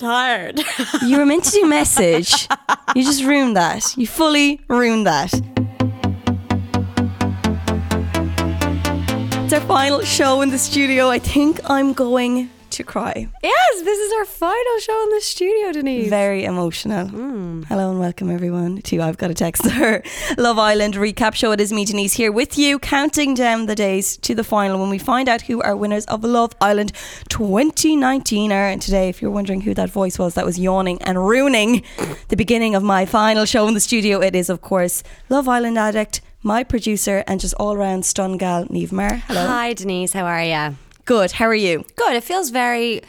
tired. You were meant to do message. You just ruined that. You fully ruined that. It's our final show in the studio. I think I'm going to cry. yes, this is our final show in the studio, Denise. Very emotional. Mm. Hello and welcome everyone to I've Got a Text Her Love Island recap show. It is me, Denise, here with you, counting down the days to the final when we find out who our winners of Love Island 2019 are. And today, if you're wondering who that voice was that was yawning and ruining the beginning of my final show in the studio, it is, of course, Love Island addict, my producer, and just all round stun gal, Niamh Maher. Hello. Hi, Denise. How are you? Good. How are you? Good. It feels very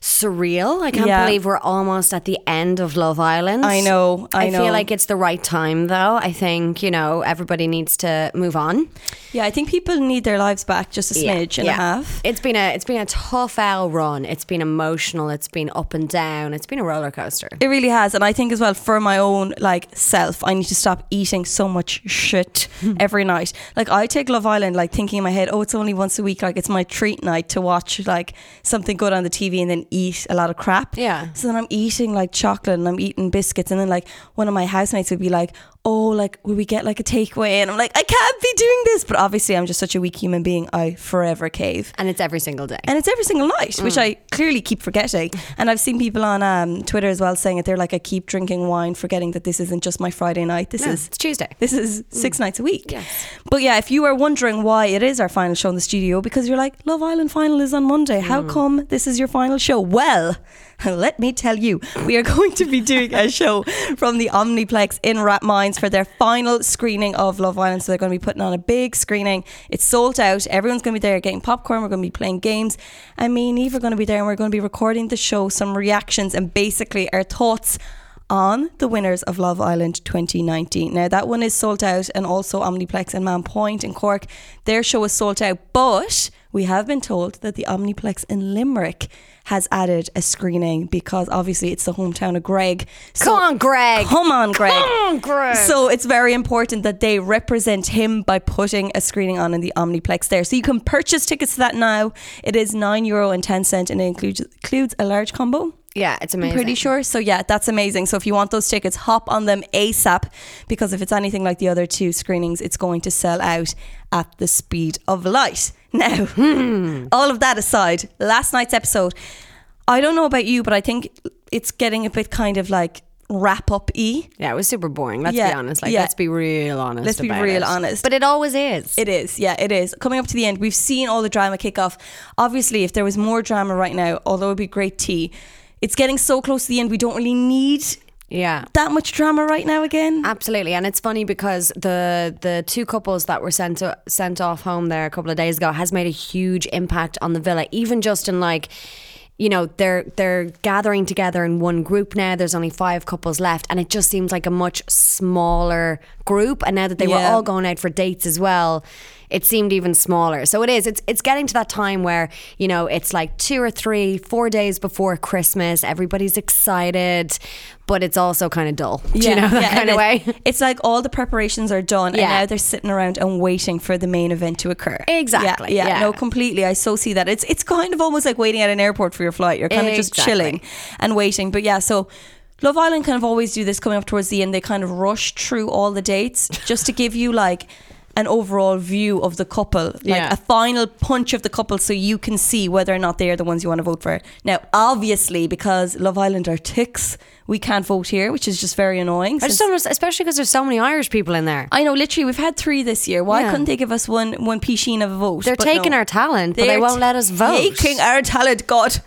surreal. I can't Yeah. believe we're almost at the end of Love Island. I know, I know. feel like it's the right time, though. I think you know everybody needs to move on. Yeah, I think people need their lives back just a smidge and a half. It's been a it's been a tough L run. It's been emotional. It's been up and down. It's been a roller coaster. It really has, and I think as well for my own like self, I need to stop eating so much shit every night. Like I take Love Island, like thinking in my head, oh, it's only once a week, like it's my treat night to watch like something good on the TV and then eat a lot of crap. Yeah. So then I'm eating like chocolate and I'm eating biscuits, and then like one of my housemates would be like, oh, like will we get like a takeaway? And I'm like, I can't be doing this, but obviously I'm just such a weak human being. I forever cave. And it's every single day. And it's every single night, which Mm. I clearly keep forgetting. And I've seen people on um, Twitter as well saying it. They're like, I keep drinking wine, forgetting that this isn't just my Friday night. This No, is it's Tuesday. This is six nights a week. Mm. Yes. But yeah, if you are wondering why it is our final show in the studio, because you're like, Love Island final is on Monday. How Mm. come this is your final show? Well, let me tell you, we are going to be doing a show from the Omniplex in Rathmines for their final screening of Love Island. So they're going to be putting on a big screening. It's sold out. Everyone's going to be there getting popcorn. We're going to be playing games. And me and Eve are going to be there and we're going to be recording the show, some reactions, and basically our thoughts on the winners of Love Island 2019. Now that one is sold out and also Omniplex and Mahon Point in Cork. Their show is sold out, but we have been told that the Omniplex in Limerick has added a screening because obviously it's the hometown of Greg. So- Come on, Greg. Come on, Greg. Come on, Greg. So it's very important that they represent him by putting a screening on in the Omniplex there. So you can purchase tickets to that now. It is nine euro and ten cent, and it includes includes a large combo. Yeah, it's amazing. I'm pretty sure. So yeah, that's amazing. So if you want those tickets, hop on them ASAP because if it's anything like the other two screenings, it's going to sell out at the speed of light. Now, hmm. all of that aside, last night's episode, I don't know about you, but I think it's getting a bit kind of like wrap up e. Yeah, it was super boring. Let's be honest. Like, yeah. let's be real honest. Let's be real it. honest. But it always is. It is, yeah, it is. Coming up to the end, we've seen all the drama kick off. Obviously, if there was more drama right now, although it'd be great tea, it's getting so close to the end, we don't really need yeah. that much drama right now again. Absolutely, and it's funny because the the two couples that were sent to, sent off home there a couple of days ago has made a huge impact on the villa. Even just in like, you know, they're they're gathering together in one group now. There's only five couples left, and it just seems like a much smaller group. And now that they were all going out for dates as well. It seemed even smaller. So it is. It's it's getting to that time where, you know, it's like two or three, four days before Christmas. Everybody's excited, but it's also kind of dull. Do you know that yeah, kind of way? It's like all the preparations are done, and now they're sitting around and waiting for the main event to occur. Exactly, Yeah, yeah, yeah. no, completely. I so see that. It's it's kind of almost like waiting at an airport for your flight. You're kind of just chilling and waiting. But yeah, so. Love Island kind of always do this coming up towards the end. They kind of rush through all the dates just to give you like an overall view of the couple, like Yeah. a final punch of the couple, so you can see whether or not they are the ones you want to vote for. Now, obviously, because Love Island are ticks, we can't vote here, which is just very annoying. I just don't understand, especially because there's so many Irish people in there. I know, literally, we've had three this year. Why Yeah. couldn't they give us one one Sheen of a vote? They're taking no. our talent, but they won't let us vote. Taking our talent, God.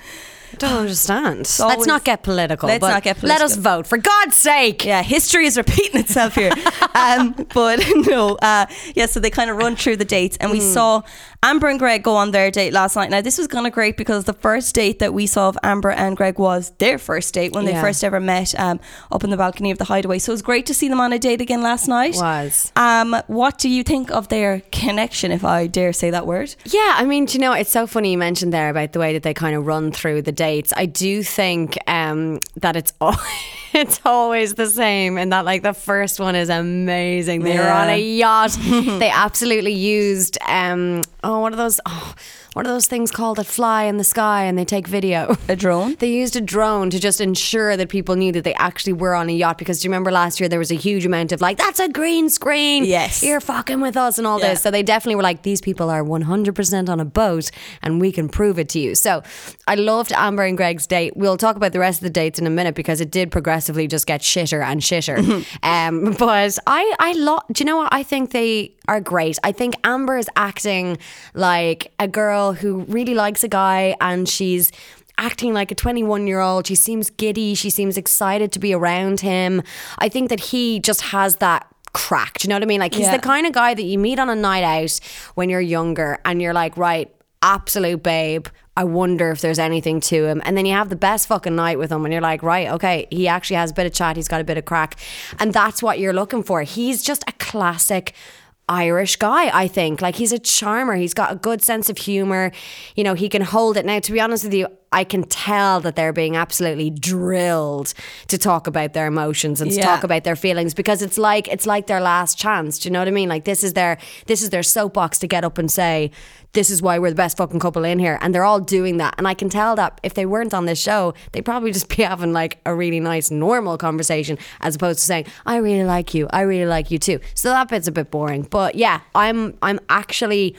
I don't understand. Let's always- not get political. Let's but not get Let us political. vote, for God's sake. Yeah, history is repeating itself here. um, but no, uh, yeah, so they kind of run through the dates, and we Hmm. saw Amber and Greg go on their date last night. Now, this was kind of great because the first date that we saw of Amber and Greg was their first date when they Yeah. first ever met um, up in the balcony of the hideaway. So it was great to see them on a date again last night. Was. Um, what do you think of their connection, if I dare say that word? Yeah, I mean, do you know, it's so funny you mentioned there about the way that they kind of run through the dates. I do think um, that it's all, it's always the same, and that like the first one is amazing. They were on a yacht. they absolutely used um, oh, what are those? Oh, what are those things called that fly in the sky and they take video? A drone? They used a drone to just ensure that people knew that they actually were on a yacht. Because do you remember last year there was a huge amount of like, that's a green screen. Yes. You're fucking with us and all Yeah. this. So they definitely were like, these people are 100% on a boat and we can prove it to you. So I loved Amber and Greg's date. We'll talk about the rest of the dates in a minute because it did progressively just get shitter and shitter. um, but I, I love, do you know what? I think they are great. I think Amber is acting like a girl who really likes a guy and she's acting like a 21 year old. She seems giddy. She seems excited to be around him. I think that he just has that crack. Do you know what I mean? Like he's Yeah. the kind of guy that you meet on a night out when you're younger and you're like, right, absolute babe. I wonder if there's anything to him. And then you have the best fucking night with him and you're like, right, okay, he actually has a bit of chat, he's got a bit of crack. And that's what you're looking for. He's just a classic Irish guy, I think. Like he's a charmer. He's got a good sense of humor. You know, he can hold it. Now, to be honest with you, I can tell that they're being absolutely drilled to talk about their emotions and to talk about their feelings because it's like it's like their last chance. Do you know what I mean? Like this is their this is their soapbox to get up and say, This is why we're the best fucking couple in here. And they're all doing that. And I can tell that if they weren't on this show, they'd probably just be having like a really nice normal conversation as opposed to saying, I really like you. I really like you too. So that bit's a bit boring. But yeah, I'm I'm actually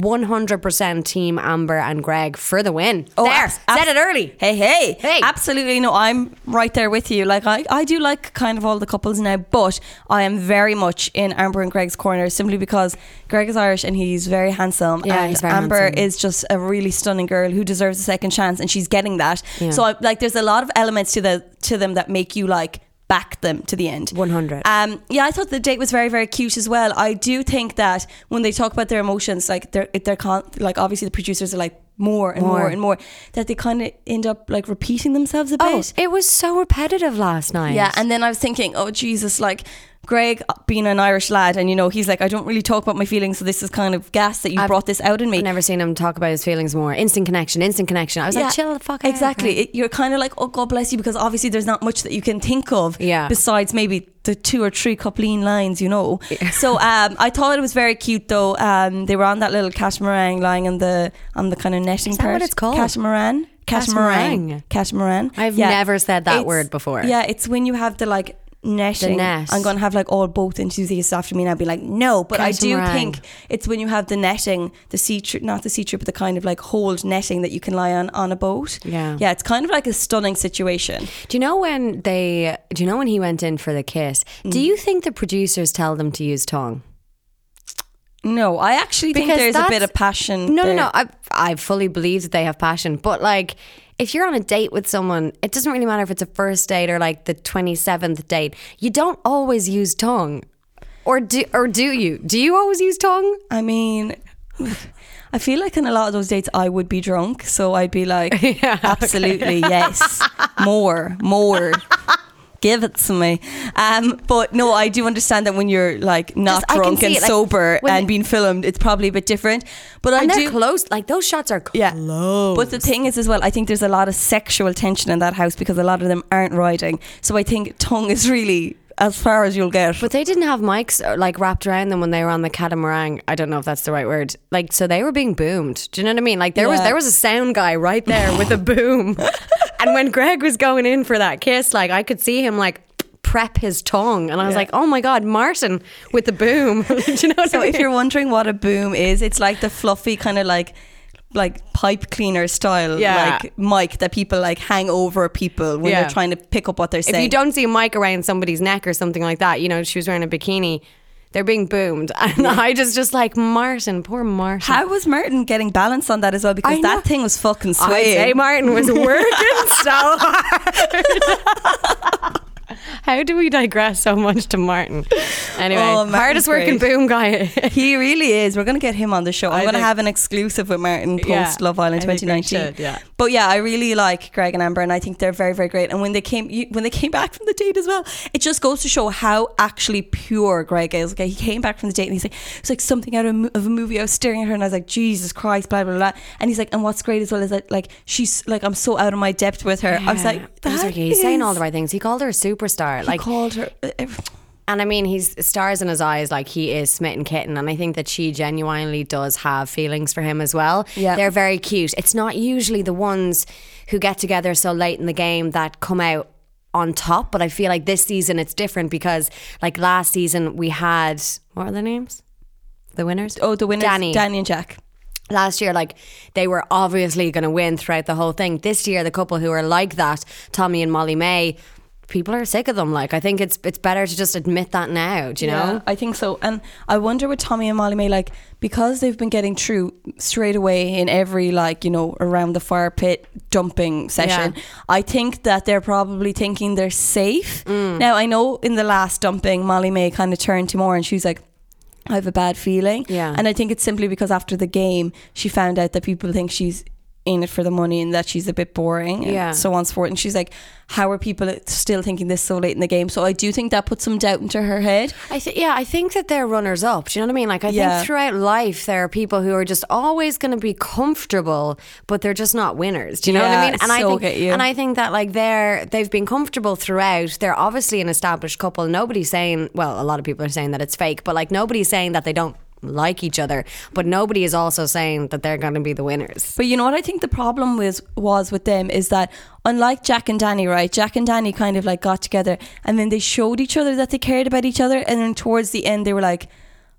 100% team Amber and Greg for the win. Oh, there, abs- said it early. Hey, hey, Hey. Absolutely, no, I'm right there with you. Like, I, I do like kind of all the couples now, but I am very much in Amber and Greg's corner simply because Greg is Irish and he's very handsome. Yeah, and he's very Amber handsome. is just a really stunning girl who deserves a second chance, and she's getting that. Yeah. So, I, like, there's a lot of elements to the to them that make you like back them to the end. 100. Um, yeah, I thought the date was very, very cute as well. I do think that when they talk about their emotions, like they're they're con- like obviously the producers are like more and more, More. and more that they kind of end up like repeating themselves a Oh, bit. it was so repetitive last night. Yeah, and then I was thinking, oh Jesus, like Greg being an Irish lad, and you know he's like, I don't really talk about my feelings, so this is kind of gas that you I've- brought this out in me. I've never seen him talk about his feelings more. Instant connection, instant connection. I was Yeah, like, chill the fuck out. Exactly. It, you're kind of like, oh God bless you, because obviously there's not much that you can think of. Yeah. Besides maybe the two or three coupling lines, you know. So um, I thought it was very cute though. Um, they were on that little catamaran lying on the on the kind of netting Is that part. what it's called? Catamaran. Catamaran. Catamaran. I've never said that It's- word before. Yeah, it's when you have the like netting. net. I'm going to have like all boat enthusiasts after me and I'll be like, no, but I do think it's when you have the netting, the sea trip, not the sea trip, but the kind of like hold netting that you can lie on on a boat. Yeah. Yeah, it's kind of like a stunning situation. Do you know when they? Do you know when he went in for the kiss? Mm. Do you think the producers tell them to use tongue? No, I actually think there's a bit of passion. No, there. no, no. I I fully believe that they have passion, but like. If you're on a date with someone, it doesn't really matter if it's a first date or like the 27th date. You don't always use tongue. Or do or do you? Do you always use tongue? I mean, I feel like in a lot of those dates I would be drunk, so I'd be like, absolutely yes, more, more. Give it to me. Um, but no, I do understand that when you're like not Just- drunk and it, like, sober and being filmed, it's probably a bit different. But I do. close. Like those shots are close. Yeah. But the thing is, as well, I think there's a lot of sexual tension in that house because a lot of them aren't riding. So I think tongue is really as far as you'll get. But they didn't have mics uh, like wrapped around them when they were on the catamaran. I don't know if that's the right word. Like, so they were being boomed. Do you know what I mean? Like, there was there was a sound guy right there with a boom. and when Greg was going in for that kiss, like I could see him like prep his tongue, and I was Yeah. like, oh my god, Martin with the boom. Do you know what So I mean? if you're wondering what a boom is, it's like the fluffy kind of like like pipe cleaner style Yeah. like mic that people like hang over people when Yeah. they're trying to pick up what they're saying. if you don't see a mic around somebody's neck or something like that, you know, she was wearing a bikini. They're being boomed, and I just just like Martin, poor Martin. How was Martin getting balance on that as well? Because I know. that thing was fucking I'd say. Martin was working so hard. How do we digress so much to Martin? Anyway, Oh, Martin's hardest working great. boom guy. He really is. We're going to get him on the show. I'm going to have an exclusive with Martin post Yeah, Love Island I think we 2019. should, yeah. But yeah, I really like Greg and Amber, and I think they're very, very great. And when they came, you, when they came back from the date as well, it just goes to show how actually pure Greg is. Okay, he came back from the date and he's like, it's like something out of a, of a movie. I was staring at her and I was like, Jesus Christ, blah blah blah. And he's like, and what's great as well is that like she's like, I'm so out of my depth with her. I was like, He was like, he's saying all the right things. He called her a superstar. He Like, called her. uh, And I mean, he's stars in his eyes, like he is smitten kitten. And I think that she genuinely does have feelings for him as well. Yeah. They're very cute. It's not usually the ones who get together so late in the game that come out on top. But I feel like this season it's different because, like last season, we had what are their names? The winners? Oh, the winners, Dani. Dani and Jack. Last year, like they were obviously going to win throughout the whole thing. This year, the couple who are like that, Tommy and Molly-Mae, people are sick of them. Like I think it's it's better to just admit that now. Do you know? I think so. And I wonder with Tommy and Molly-Mae, like, because they've been getting through straight away in every, like, you know, around the fire pit dumping session, Yeah. I think that they're probably thinking they're safe. Mm. Now, I know in the last dumping, Molly-Mae kind of turned to Maura and she was like, I have a bad feeling. Yeah. And I think it's simply because after the game, she found out that people think she's in it for the money and that she's a bit boring and Yeah. so on and so forth. And she's like, how are people still thinking this so late in the game? So I do think that puts some doubt into her head. I th- yeah, I think that they're runners up. Do you know what I mean? Like I Yeah. think throughout life there are people who are just always going to be comfortable, but they're just not winners. Do you know what I mean? And I think and I think that like they're they've been comfortable throughout. They're obviously an established couple. Nobody's saying well, a lot of people are saying that it's fake, but like nobody's saying that they don't like each other, but nobody is also saying that they're going to be the winners. But you know what I think the problem was was with them is that unlike Jack and Dani, right? Jack and Dani kind of like got together and then they showed each other that they cared about each other and then towards the end they were like,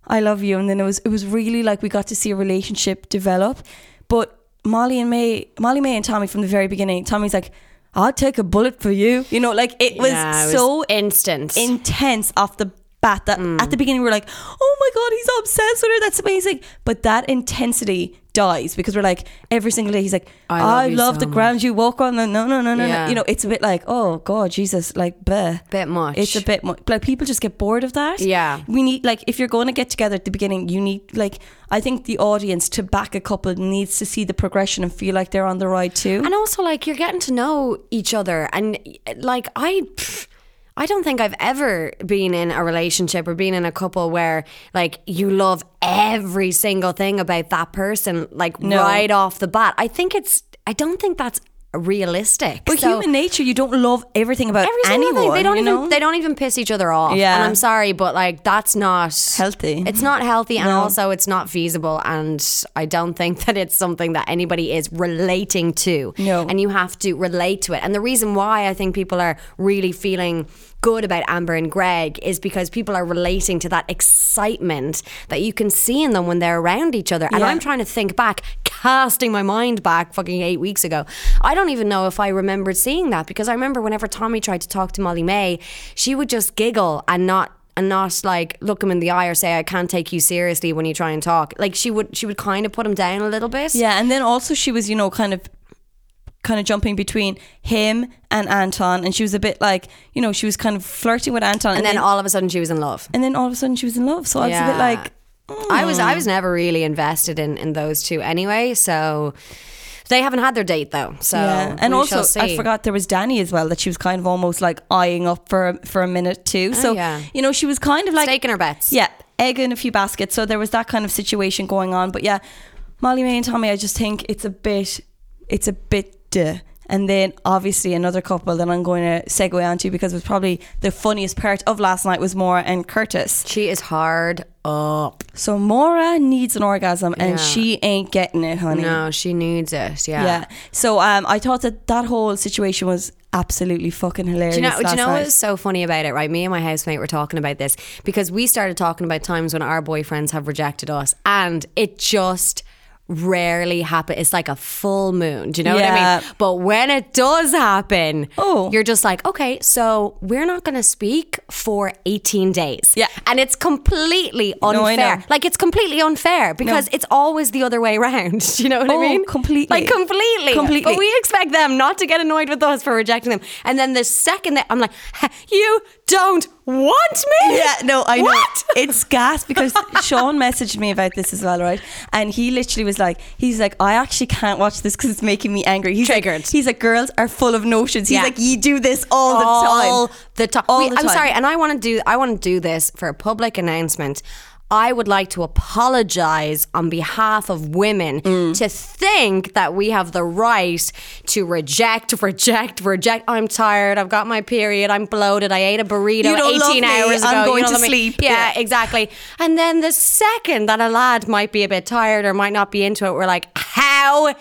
I love you and then it was it was really like we got to see a relationship develop. But Molly and May Molly-Mae and Tommy from the very beginning, Tommy's like, I'll take a bullet for you. You know, like it was Yeah, it was so instant. intense off the bat that Mm. at the beginning we were like, oh my god, he's obsessed with her. That's amazing. But that intensity dies because we're like every single day he's like, I I love love, you the so ground you walk on. And no, no, no, no, Yeah. no. You know, it's a bit like, oh god, Jesus, like, bleh. Bit much. It's a bit much. Like people just get bored of that. Yeah. We need like if you're going to get together at the beginning, you need like I think the audience to back a couple needs to see the progression and feel like they're on the ride too. And also, like, you're getting to know each other. And, like, I. pff, I don't think I've ever been in a relationship or been in a couple where like you love every single thing about that person like No. right off the bat. I think it's I don't think that's realistic. but So- human nature, you don't love everything about Every anyone. thing. They don't even know? they don't even piss each other off. Yeah. And I'm sorry, but like that's not Healthy. It's not healthy and No. also it's not feasible and I don't think that it's something that anybody is relating to. No. And you have to relate to it. And the reason why I think people are really feeling good about Amber and Greg is because people are relating to that excitement that you can see in them when they're around each other. And Yeah. I'm trying to think back, casting my mind back fucking eight weeks ago. I don't even know if I remembered seeing that because I remember whenever Tommy tried to talk to Molly-Mae, she would just giggle and not and not like look him in the eye or say I can't take you seriously when you try and talk. Like she would she would kind of put him down a little bit. Yeah, and then also she was, you know, kind of kind of jumping between him and Anton and she was a bit like, you know, she was kind of flirting with Anton And then all of a sudden she was in love. and then all of a sudden she was in love. So I was a bit like I was Hmm. I was never really invested in in those two anyway, so they haven't had their date though. So yeah. And also. I forgot there was Danny as well that she was kind of almost like eyeing up for for a minute too. So Oh, yeah. you know, she was kind of like Staking her bets. Yeah, egg in a few baskets. So there was that kind of situation going on. But yeah, Molly-Mae and Tommy, I just think it's a bit, it's a bit. Duh. And then obviously another couple that I'm going to segue onto because it was probably the funniest part of last night was Maura and Curtis. She is hard up. So Maura needs an orgasm and Yeah. she ain't getting it, honey. No, she needs it. Yeah. Yeah. So um, I thought that that whole situation was absolutely fucking hilarious. Do you know, do you know night. what was so funny about it, right? Me and my housemate were talking about this because we started talking about times when our boyfriends have rejected us and it just rarely happen. It's like a full moon. Do you know what I mean? But when it does happen, Oh. you're just like, okay, so we're not going to speak for 18 days. Yeah. And it's completely unfair. I know. Like it's completely unfair because it's always the other way around. Do you know what I Oh, mean? completely. Like completely. Completely. But we expect them not to get annoyed with us for rejecting them. And then the second that I'm like, you don't want me? Yeah, no, I know. What? It's gas because Sean messaged me about this as well, right? And he literally was like, he's like, I actually can't watch this because it's making me angry. He's Triggered. Like, he's like, girls are full of notions. He's Yeah. like, you do this all the time. all the time. All We- the time. I'm sorry, and I want to do I want to do this for a public announcement. I would like to apologize on behalf of women Mm. to think that we have the right to reject, reject, reject. I'm tired. I've got my period. I'm bloated. I ate a burrito You don't love 18 me. hours ago. I'm You going know to what I mean? sleep. Yeah, Yeah. exactly. And then the second that a lad might be a bit tired or might not be into it, we're like, how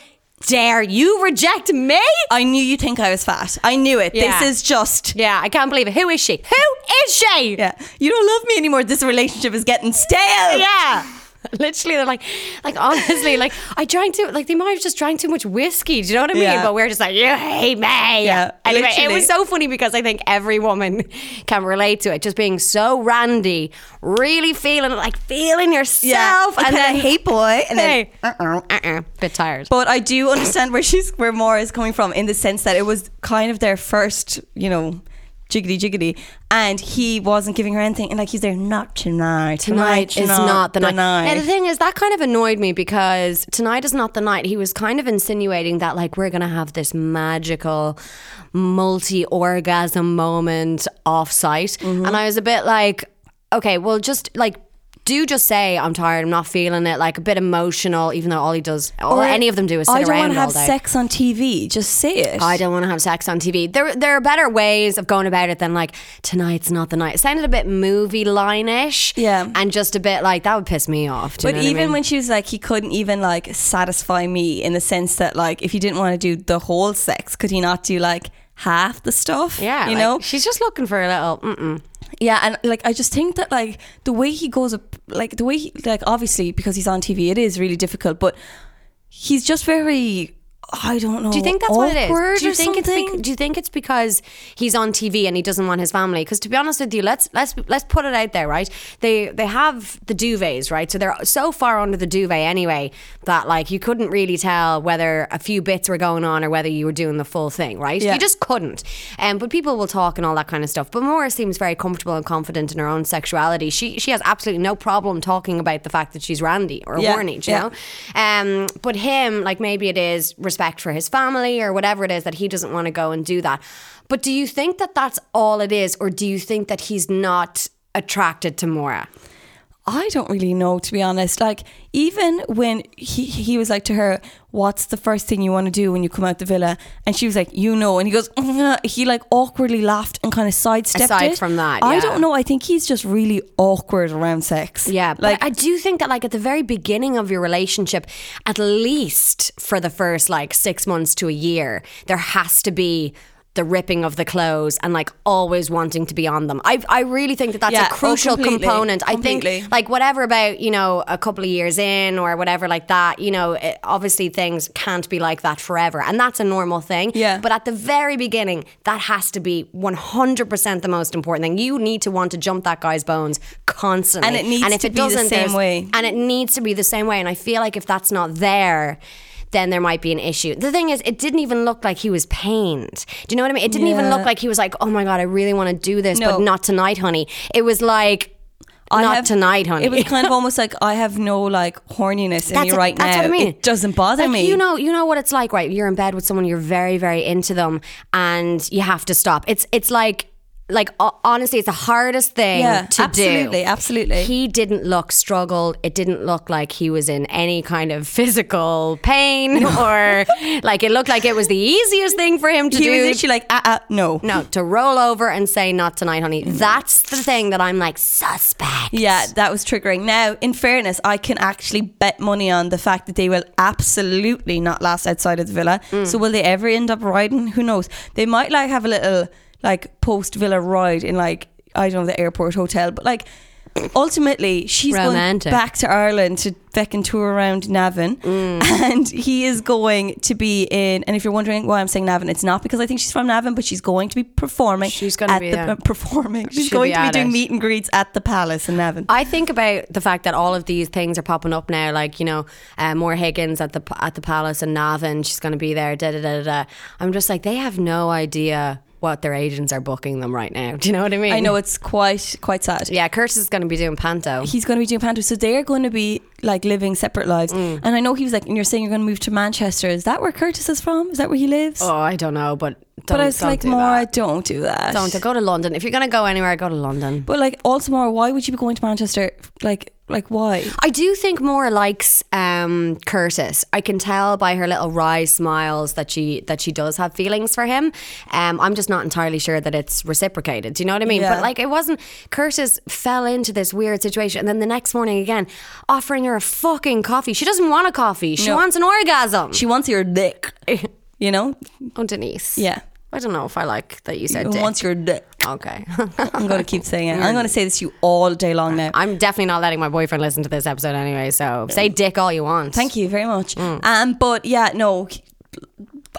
dare you reject me? I knew you'd think I was fat. I knew it. Yeah. This is just. Yeah, I can't believe it. Who is she? Who is she? Yeah. You don't love me anymore. This relationship is getting stale. Yeah. Literally, they're like, like honestly, like I drank too, like they might have just drank too much whiskey. Do you know what I mean? Yeah. But we're just like, you hate me. Yeah, Anyway, it was so funny because I think every woman can relate to it. Just being so randy, really feeling like feeling yourself, And then, hey boy. And then, hey, uh-uh. uh-uh, bit tired. But I do understand where she's where Maura is coming from in the sense that it was kind of their first, you know, jiggity jiggity, and he wasn't giving her anything, and like he's there, not tonight. Tonight is not not the night. night. Now the thing is, that kind of annoyed me because tonight is not the night. He was kind of insinuating that like we're gonna have this magical, multi-orgasm moment off-site, Mm-hmm. and I was a bit like, okay, well, just like. Do just say I'm tired. I'm not feeling it. Like a bit emotional, even though all he does, or any of them do is sit I don't want to have sex on TV. Just say it. I don't want to have sex on TV. There, there are better ways of going about it than like tonight's not the night. It sounded a bit movie line-ish, Yeah. and just a bit like that would piss me off. But what I even mean? when she was like, he couldn't even like satisfy me in the sense that like, if he didn't want to do the whole sex, could he not do like half the stuff? Yeah, you like, know. she's just looking for a little. Mm-mm. Yeah, and like I just think that like the way he goes up, like the way he like obviously because he's on TV, it is really difficult, but he's just very. I don't know. Do you think that's what it awkward? Do you think it's something? bec- do you think it's because he's on TV and he doesn't want his family? Because to be honest with you, let's let's let's put it out there, right? They they have the duvets, right? So they're so far under the duvet anyway that like you couldn't really tell whether a few bits were going on or whether you were doing the full thing, right? Yeah. You just couldn't. Um, but people will talk and all that kind of stuff. But Maura seems very comfortable and confident in her own sexuality. She she has absolutely no problem talking about the fact that she's randy or Yeah, horny. Do you yeah. know? Um, but him, like maybe it is respect for his family or whatever it is that he doesn't want to go and do that. But do you think that that's all it is, or do you think that he's not attracted to Maura? I don't really know to be honest. Like even when he he was like to her, "What's the first thing you want to do when you come out the villa?" and she was like, "You know," and he goes, "Mm-hmm." he like awkwardly laughed and kind of sidestepped Aside it. from that, I yeah. don't know. I think he's just really awkward around sex. Yeah, like but I do think that like at the very beginning of your relationship, at least for the first like six months to a year, there has to be the ripping of the clothes and like always wanting to be on them. I I really think that that's Yeah, a oh, crucial completely, component. I think like whatever about you know a couple of years in or whatever like that. You know, it, obviously things can't be like that forever, and that's a normal thing. Yeah. But at the very beginning, that has to be one hundred percent the most important thing. You need to want to jump that guy's bones constantly, And it needs and if to it be the doesn't, same way. and it needs to be the same way. And I feel like if that's not there, then there might be an issue. The thing is, it didn't even look like he was pained. Do you know what I mean? It didn't even look like he was like, oh my God, I really want to do this, No. but not tonight, honey. It was like, I not have- tonight, honey. It was kind of almost like I have no like horniness in That's me it. right That's now. what I mean. It doesn't bother Like, me. You know, you know what it's like, right? You're in bed with someone, you're very, very into them, and you have to stop. It's it's like like honestly, it's the hardest thing Yeah, to do. absolutely, absolutely. He didn't look struggled. It didn't look like he was in any kind of physical pain or like it looked like it was the easiest thing for him to he do. was literally like, ah, ah, no. no, to roll over and say not tonight, honey. That's the thing that I'm like suspect. Yeah, that was triggering. Now, in fairness, I can actually bet money on the fact that they will absolutely not last outside of the villa. Mm. So will they ever end up riding? Who knows? They might like have a little like post villa ride in like I don't know the airport hotel, but like ultimately she's Romantic. going back to Ireland to fucking tour around Navan, Mm. and he is going to be in. And if you're wondering why I'm saying Navan, it's not because I think she's from Navan, but she's going to be performing. She's gonna be the, uh, performing. She's She'll going be to be doing it. meet and greets at the Palace in Navan. I think about the fact that all of these things are popping up now, like you know, uh, Maura Higgins at the at the Palace and Navan. She's going to be there. Da da da. da. I'm just like they have no idea what their agents are booking them right now. Do you know what I mean? I know it's quite quite sad. Yeah, Curtis is going to be doing panto. He's going to be doing panto, so they're going to be like living separate lives. Mm. And I know he was like, and you're saying you're going to move to Manchester. Is that where Curtis is from? Is that where he lives? Oh, I don't know, but don't, but I was don't like, Maura, I that. don't do that. Don't go to London. If you're gonna go anywhere, go to London. But like, also Maura, why would you be going to Manchester? Like, like why? I do think Maura likes um, Curtis. I can tell by her little wry smiles that she that she does have feelings for him. Um, I'm just not entirely sure that it's reciprocated. Do you know what I mean? Yeah. But like, it wasn't. Curtis fell into this weird situation, and then the next morning again, offering her a fucking coffee. She doesn't want a coffee. She No. wants an orgasm. She wants your dick. You know? oh, Denise. Yeah. I don't know if I like that you said She dick. wants your dick. Okay. I'm going to keep saying it. I'm going to say this to you all day long now. I'm definitely not letting my boyfriend listen to this episode anyway. So say dick all you want. Thank you very much. Mm. Um, but yeah, no,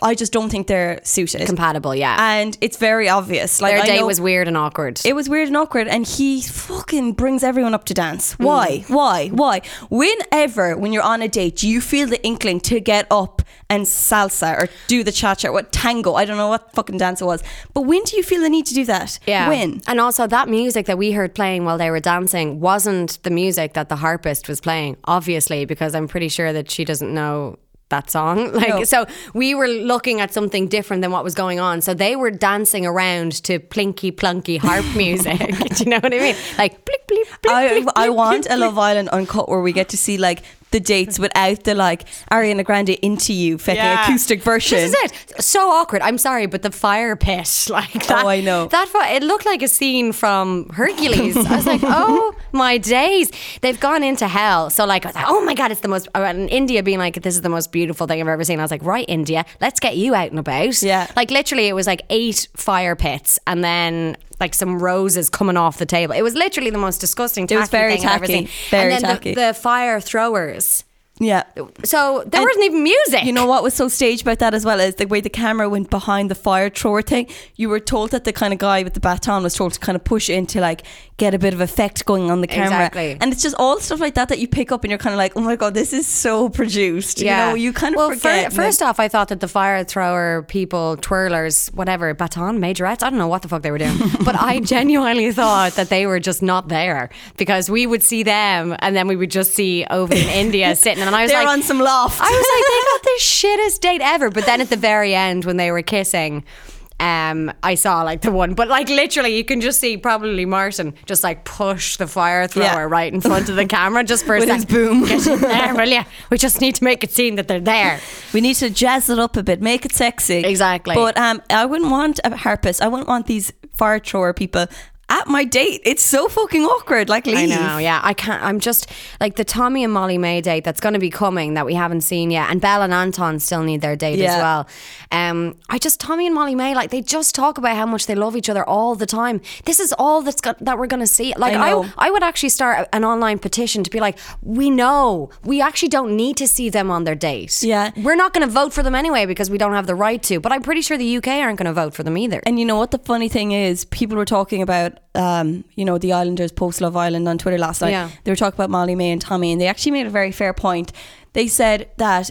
I just don't think they're suited. Compatible, yeah. and it's very obvious. Like Their I date know- was weird and awkward. It was weird and awkward, and he fucking brings everyone up to dance. Mm. Why? Why? Why? Whenever, when you're on a date, do you feel the inkling to get up and salsa or do the cha cha, what tango? I don't know what fucking dance it was, but when do you feel the need to do that? Yeah. When? And also that music that we heard playing while they were dancing wasn't the music that the harpist was playing, obviously, because I'm pretty sure that she doesn't know that song. Like No. so we were looking at something different than what was going on. So they were dancing around to plinky plunky harp music. Do you know what I mean? Like blip blip blip. I, I want a Love Island uncut where we get to see like the dates without the like Ariana Grande into you fucking Yeah. acoustic version. This is it. So awkward. I'm sorry, but the fire pit, like that. Oh, I know. That it looked like a scene from Hercules. I was like, oh my days, they've gone into hell. So like, I was like, oh my god, it's the most. uh, And India being like, this is the most beautiful thing I've ever seen. I was like, right, India, let's get you out and about. Yeah. Like literally, it was like eight fire pits, and then. Like some roses coming off the table. It was literally the most disgusting. It was very thing I've ever tacky. seen. Very and then tacky. The, the fire throwers. Yeah. So there And wasn't even music. You know what was so staged about that as well is the way the camera went behind the fire thrower thing. You were told that the kind of guy with the baton was told to kind of push in to like get a bit of effect going on the camera. Exactly. And it's just all stuff like that that you pick up and you're kind of like, oh my god, this is so produced. You know, you kind of well, forget. fir- first off, I thought that the fire thrower people, twirlers, whatever, baton, majorettes, I don't know what the fuck they were doing, but I genuinely thought that they were just not there because we would see them and then we would just see over in India sitting, and I was they're like, on some loft. I was like, they got the shittest date ever. But then at the very end, when they were kissing. Um, I saw like the one, but like literally, you can just see probably Martin just like push the fire thrower Yeah. right in front of the camera just for a With second. boom. Get in there, will you? We just need to make it seem that they're there. We need to jazz it up a bit, make it sexy. Exactly. But um, I wouldn't want a harpist. I wouldn't want these fire thrower people at my date. It's so fucking awkward. Like, leave. I know, yeah. I can't. I'm just like the Tommy and Molly-Mae date that's going to be coming that we haven't seen yet, and Belle and Anton still need their date as well. Um, I just Tommy and Molly-Mae like they just talk about how much they love each other all the time. This is all that's got, that we're going to see. Like I I. I, would actually start an online petition to be like, we know we actually don't need to see them on their date. Yeah. we're not going to vote for them anyway because we don't have the right to. But I'm pretty sure the UK aren't going to vote for them either. And you know what the funny thing is? People were talking about, um, you know, the Islanders post Love Island on Twitter last night. Yeah. They were talking about Molly-Mae and Tommy, and they actually made a very fair point. They said that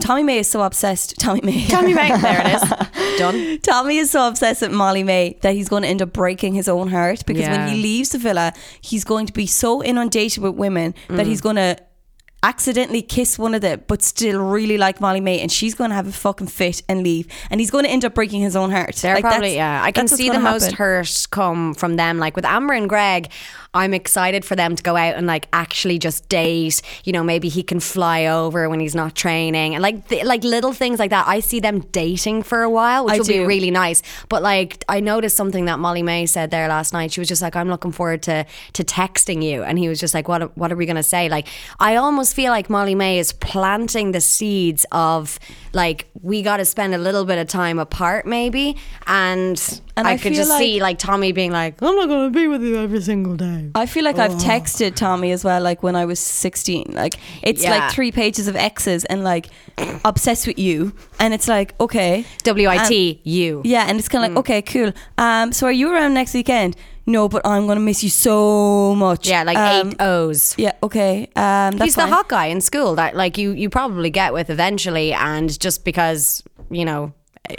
Tommy May is so obsessed. Tommy May. Tommy May, there it is, done. Tommy is so obsessed with Molly-Mae that he's going to end up breaking his own heart because Yeah. when he leaves the villa, he's going to be so inundated with women that Mm. he's going to accidentally kiss one of them but still really like Molly-Mae and she's going to have a fucking fit and leave and he's going to end up breaking his own heart. They're Like, probably yeah. I can see the gonna most happen. hurt come from them. Like with Amber and Greg, I'm excited for them to go out and like actually just date. You know, maybe he can fly over when he's not training and like th- like little things like that. I see them dating for a while, which I will be really nice. But like I noticed something that Molly-Mae said there last night. She was just like, "I'm looking forward to to texting you," and he was just like, "What what are we gonna say?" Like I almost feel like Molly-Mae is planting the seeds of like we got to spend a little bit of time apart, maybe, and. And I, I could just see like- like Tommy being like, I'm not going to be with you every single day. I feel like Oh. I've texted Tommy as well, like when I was 16. Like, it's Yeah. like three pages of X's and like obsessed with you. And it's like, okay. W I Um, Yeah, and it's kind Mm. of like, okay, cool. Um, so are you around next weekend? No, but I'm gonna miss you so much. Yeah, like um, eight O's. Yeah, okay. Um, that's He's the fine. hot guy in school that like you you probably get with eventually, and just because you know,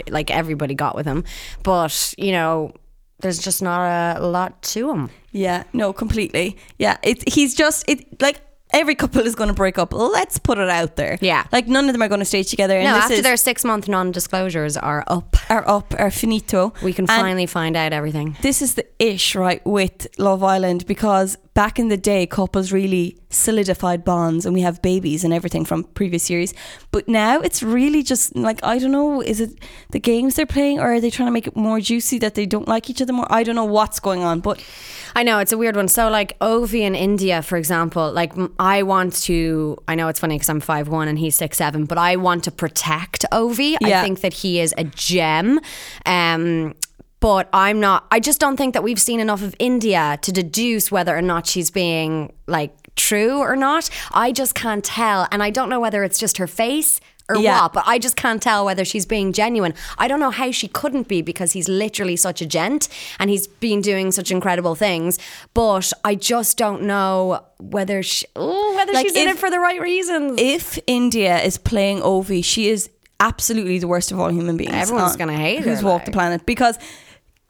like everybody got with him, but you know, there's just not a lot to him. Yeah, no, completely. Yeah, it's he's just it like every couple is going to break up. Let's put it out there. Yeah. like none of them are going to stay together. And No, this after is, their six month non disclosures are up, are up, are finito. we can And finally find out everything. this is the ish right with Love Island because back in the day, couples really solidified bonds and we have babies and everything from previous series. But now it's really just like I don't know, is it the games they're playing or are they trying to make it more juicy that they don't like each other more? I don't know what's going on, but I know it's a weird one. So, like Ovie in India, for example, like I want to. I know it's funny because I'm five one and he's six seven, but I want to protect Ovie. Yeah. I think that he is a gem. Um, but I'm not. I just don't think that we've seen enough of India to deduce whether or not she's being like true or not. I just can't tell, and I don't know whether it's just her face. Or Yeah. what, but I just can't tell whether she's being genuine. I don't know how she couldn't be because he's literally such a gent and he's been doing such incredible things. But I just don't know whether she, ooh, whether Like, she's in it for the right reasons. if India is playing Ovie, she is absolutely the worst of all human beings. Everyone's on- gonna hate her, Who's walked the planet because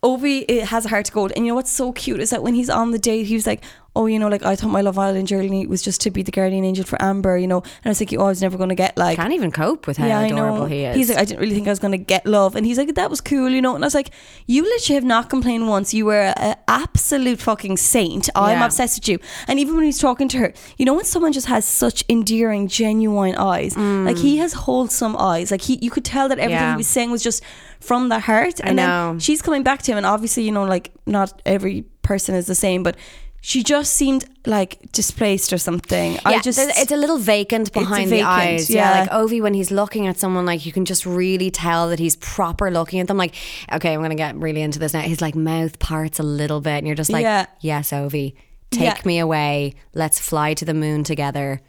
Ovie it has a heart of gold. And you know what's so cute is that when he's on the date, he was like, "Oh, you know, like I thought my Love Island journey was just to be the guardian angel for Amber, you know." And I was like, "Oh, I was never going to get like." Can't even cope with how yeah, I adorable know. he is. He's like, I didn't really think I was going to get love, and he's like, that was cool, you know. And I was like, you literally have not complained once. You were an absolute fucking saint. I'm Yeah. obsessed with you. And even when he's talking to her, you know, when someone just has such endearing, genuine eyes, like he has wholesome eyes. Like he, you could tell that everything Mm. Yeah. he was saying was just from the heart. And know. then she's coming back to him, and obviously, you know, like not every person is the same, but. She just seemed like displaced or something. I yeah, just it's a little vacant behind the eyes. Yeah. yeah. like Ovie when he's looking at someone, like you can just really tell that he's proper looking at them. Like, okay, I'm gonna get really into this now. His like mouth parts a little bit, and you're just like, Yeah. yes, Ovie, take Yeah. me away. Let's fly to the moon together.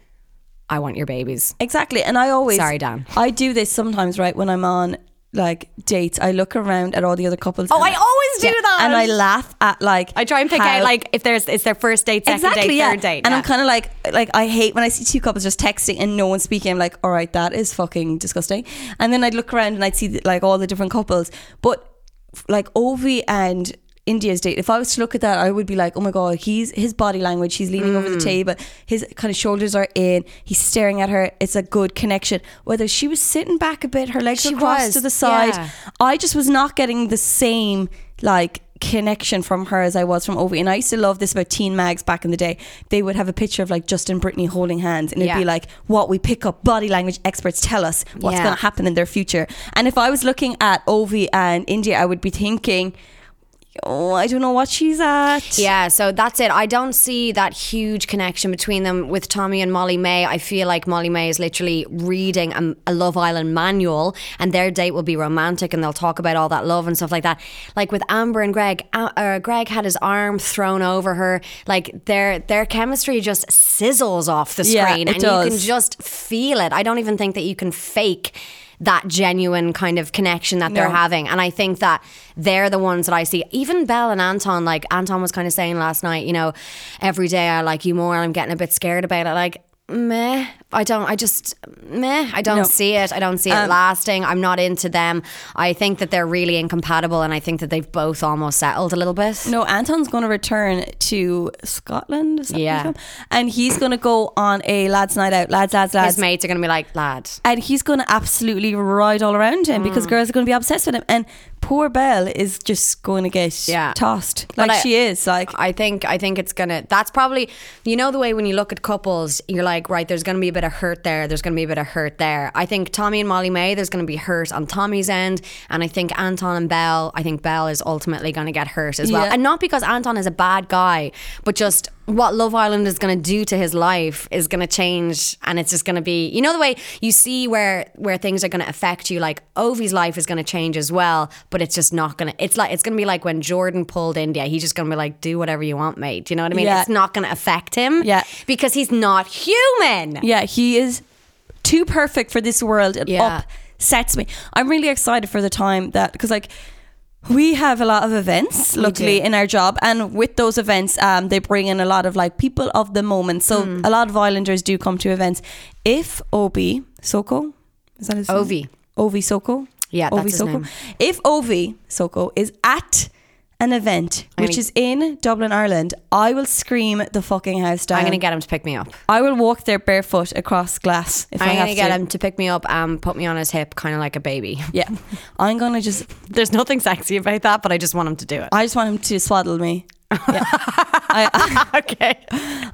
I want your babies. Exactly. And I always Sorry, Dan. I do this sometimes, right? When I'm on like dates, I look around at all the other couples. Oh, I always do that. And I laugh at like I try and pick how- out like if there's it's their first date, second Exactly, date, yeah. third date. And yeah. I'm kind of like, like I hate when I see two couples just texting and no one speaking. I'm like, all right, that is fucking disgusting. And then I'd look around and I'd see like all the different couples, but like Ovie and India's date. If I was to look at that, I would be like, oh my god, he's his body language. He's leaning Mm. over the table. His kind of shoulders are in. He's staring at her. It's a good connection. Whether she was sitting back a bit, her legs She were crossed was, to the side. yeah. I just was not getting the same like connection from her as I was from Ovie. And I used to love this about teen mags back in the day. They would have a picture of like Justin Brittany holding hands and it'd Yeah. be like what we pick up body language experts tell us what's Yeah. going to happen in their future. And if I was looking at Ovie and India, I would be thinking, oh, I don't know what she's at. Yeah, so that's it. I don't see that huge connection between them with Tommy and Molly-Mae. I feel like Molly-Mae is literally reading a, a Love Island manual, and their date will be romantic, and they'll talk about all that love and stuff like that. Like with Amber and Greg, uh, uh, Greg had his arm thrown over her. Like their their chemistry just sizzles off the Yeah, screen, it and you can does. just feel it. I don't even think that you can fake that genuine kind of connection that they're No. having. And I think that they're the ones that I see. Even Belle and Anton, like Anton was kind of saying last night, you know, every day I like you more. and I'm getting a bit scared about it. Like, meh. I don't, I just, meh. I don't No. see it. I don't see it Um, lasting. I'm not into them. I think that they're really incompatible. And I think that they've both almost settled a little bit. No, Anton's going to return to Scotland. Yeah. And he's going to go on a lads' night out. Lads, lads, lads. His mates are going to be like, lad. and he's going to absolutely ride all around him Mm. because girls are going to be obsessed with him. And poor Belle is just going to get Yeah. tossed like I- she is. Like I think I think it's gonna. That's probably you know the way when you look at couples, you're like, right, there's gonna be a bit of hurt there. There's gonna be a bit of hurt there. I think Tommy and Molly-Mae, there's gonna be hurt on Tommy's end, and I think Anton and Belle, I think Belle is ultimately gonna get hurt as well, Yeah. and not because Anton is a bad guy, but just what Love Island is gonna do to his life is gonna change, and it's just gonna be, you know, the way you see where where things are gonna affect you. Like Ovie's life is gonna change as well, but it's just not gonna. It's like it's gonna be like when Jordan pulled India. He's just gonna be like, do whatever you want, mate. Do you know what I mean? Yeah. It's not gonna affect him. Yeah. because he's not human. yeah, he is too perfect for this world. It Yeah. upsets me. I'm really excited for the time that because like. We have a lot of events, luckily, in our job, and with those events, um, they bring in a lot of like people of the moment. So Hmm. a lot of Islanders do come to events. If Ovie Soko, is that his name? Ovie. Ovie Soko. Yeah, that's Ovie his Soko. name. If Ovie Soko is at an event which gonna- is in Dublin, Ireland, I will scream the fucking house down. I'm gonna get him to pick me up. I will walk there barefoot across glass if i I'm have gonna get to. him to pick me up and put me on his hip, kind of like a baby. Yeah, I'm gonna just. There's nothing sexy about that, but I just want him to do it. I just want him to swaddle me. Yeah. I, okay.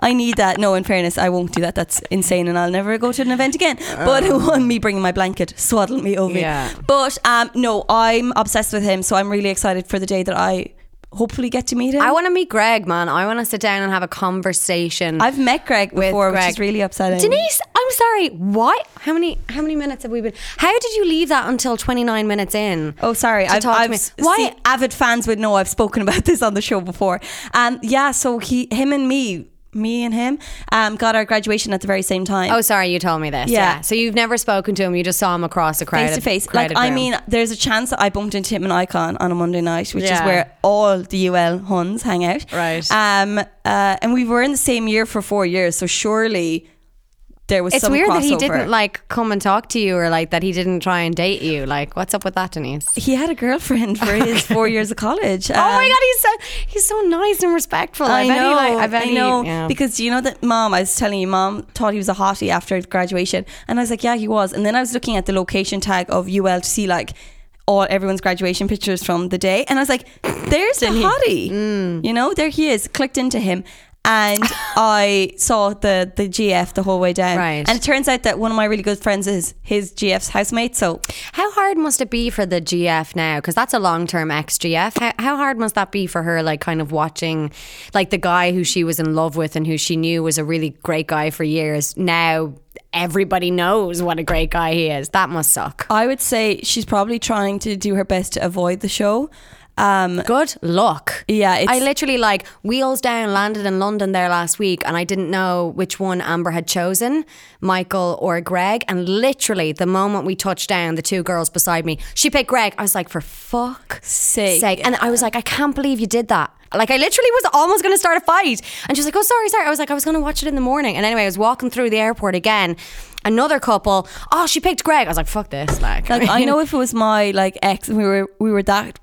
I need that. No, in fairness, I won't do that. That's insane, and I'll never go to an event again. But want me bringing my blanket, swaddle me over. Yeah. But um, no, I'm obsessed with him, so I'm really excited for the day that I hopefully get to meet him. I want to meet Greg, man. I want to sit down and have a conversation. I've met Greg before, which is really upsetting. Denise, I'm sorry. What? How many? How many minutes have we been? How did you leave that until 29 minutes in? Oh, sorry. I've, I've Why? see, avid fans would know I've spoken about this on the show before. Um, yeah. So he, him, and me, me and him, um, got our graduation at the very same time. Oh, sorry, you told me this. Yeah. Yeah. So you've never spoken to him. You just saw him across a crowded face to face. Like crowded I mean, there's a chance that I bumped into him in Icon on a Monday night, which is where all the UL Huns hang out. Right. Um. Uh. And we were in the same year for four years, so surely there was It's some weird that he didn't like come and talk to you, or like that he didn't try and date you. Like, what's up with that, Denise? He had a girlfriend for his four years of college. oh my Um, god, he's so he's so nice and respectful. I, bet he, know, like- I, bet I he- know, yeah. because you know that mom. I was telling you, mom thought he was a hottie after graduation, and I was like, yeah, he was. And then I was looking at the location tag of UL to see like all everyone's graduation pictures from the day, and I was like, there's the hottie. Mm. You know, there he is. Clicked into him. And I saw the the GF the whole way down, Right. And it turns out that one of my really good friends is his GF's housemate. So How hard must it be for the GF now? Because that's a long term ex GF. How, how hard must that be for her, like kind of watching, like the guy who she was in love with and who she knew was a really great guy for years. Now everybody knows what a great guy he is. That must suck. I would say she's probably trying to do her best to avoid the show. Um, Good luck. Yeah, it's- I literally like wheels down landed in London there last week, and I didn't know which one Amber had chosen, Michael or Greg. And literally, the moment we touched down, the two girls beside me, she picked Greg. I was like, for fuck's Sake. sake! And I was like, I can't believe you did that. Like I literally was almost going to start a fight, and she was like, "Oh, sorry, sorry." I was like, "I was going to watch it in the morning." And anyway, I was walking through the airport again. Another couple. Oh, she picked Greg. I was like, "Fuck this!" Like, like I know if it was my like ex and we were we were that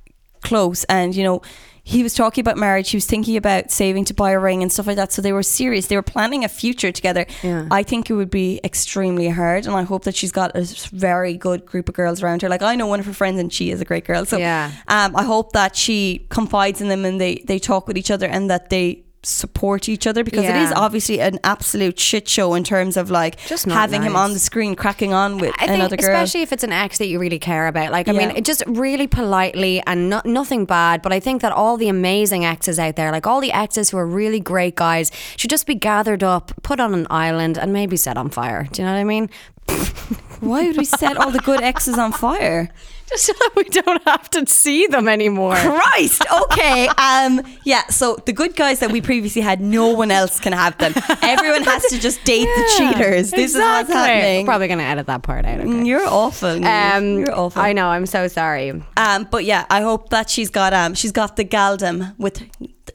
close. And you know he was talking about marriage. He was thinking about saving to buy a ring and stuff like that. So they were serious. They were planning a future together. Yeah. I think it would be extremely hard. And I hope that she's got a very good group of girls around her. Like I know one of her friends and she is a great girl. So Yeah. um, I hope that she confides in them and they they talk with each other and that they support each other because it is obviously an absolute shit show in terms of like Just not having him on the screen cracking on with I think, another girl especially if it's an ex that you really care about. Like, I Yeah. mean, it just really politely and no, nothing bad. But I think that all the amazing exes out there, like all the exes who are really great guys, should just be gathered up, put on an island, and maybe set on fire. Do you know what I mean? Why would we set all the good exes on fire? Just so that we don't have to see them anymore. Christ. Okay. Um. Yeah. So the good guys that we previously had, no one else can have them. Everyone has to just date the cheaters. This is what's Exactly. happening. Probably going to edit that part out. Okay. Mm, You're awful. Um, You're awful. I know. I'm so sorry. Um. But yeah, I hope that she's got um. She's got the galdom with.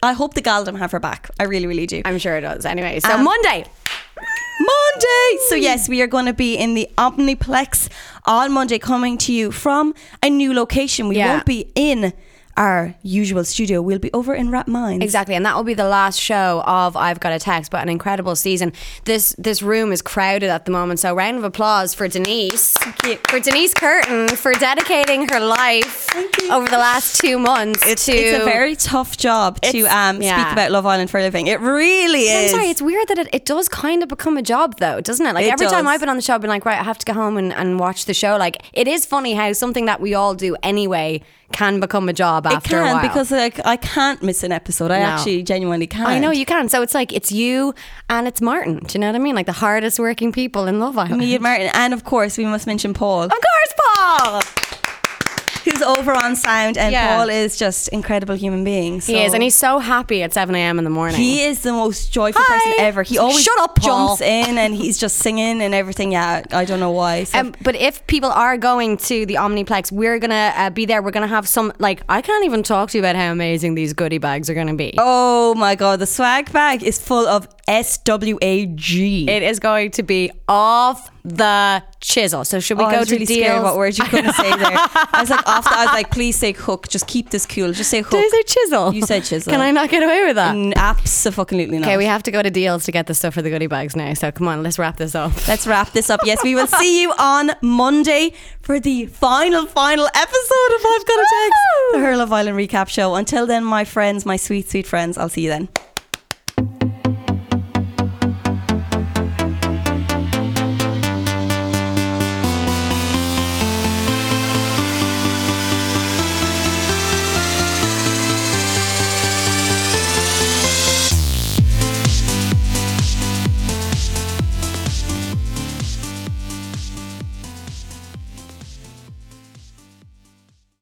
I hope the galdom have her back. I really, really do. I'm sure it does. Anyway, so Um, Monday. Monday. So yes, we are going to be in the Omniplex on Monday, coming to you from a new location. We Yeah. won't be in our usual studio. We'll be over in Rap Minds. Exactly, and that will be the last show of I've Got a Text, but an incredible season. This this room is crowded at the moment, so round of applause for Denise, you. for Denise Curtin for dedicating her life over the last two months to. It's a very tough job to um, yeah. speak about Love Island for a living. It really is. I'm sorry, it's weird that it, it does kind of become a job though, doesn't it? Like It every time. I've been on the show, I've been like, right, I have to go home and, and watch the show. Like it is funny how something that we all do anyway can become a job it after a can while. because like I can't miss an episode. I No. actually genuinely can't. I know you can. So it's like it's you and it's Martin. Do you know what I mean? Like the hardest working people in Love Island. Me and Martin, and of course we must mention Paul, Of course, Paul. who's over on sound, and Yeah. Paul is just incredible human being. So. He is, and he's so happy at seven a.m. in the morning. He is the most joyful Hi. person ever. He always Shut up, Paul. jumps in and he's just singing and everything. Yeah, I don't know why. So Um, but if people are going to the Omniplex, we're gonna uh, be there. We're gonna have some like I can't even talk to you about how amazing these goodie bags are gonna be. Oh my god, the swag bag is full of S W A G. It is going to be off the chisel. So should we Oh, go I was to really Dealz? scared what words you couldn't say there. I was like, after I was like, please say hook. Just keep this cool. Just say hook. Did I say chisel? You said chisel. Can I not get away with that? Mm, Absolutely not. Okay, we have to go to Dealz to get the stuff for the goodie bags now. So come on, let's wrap this up. Let's wrap this up. Yes, we will see you on Monday for the final, final episode of I've Got a Text, the Hurl of Island recap show. Until then, my friends, my sweet, sweet friends, I'll see you then.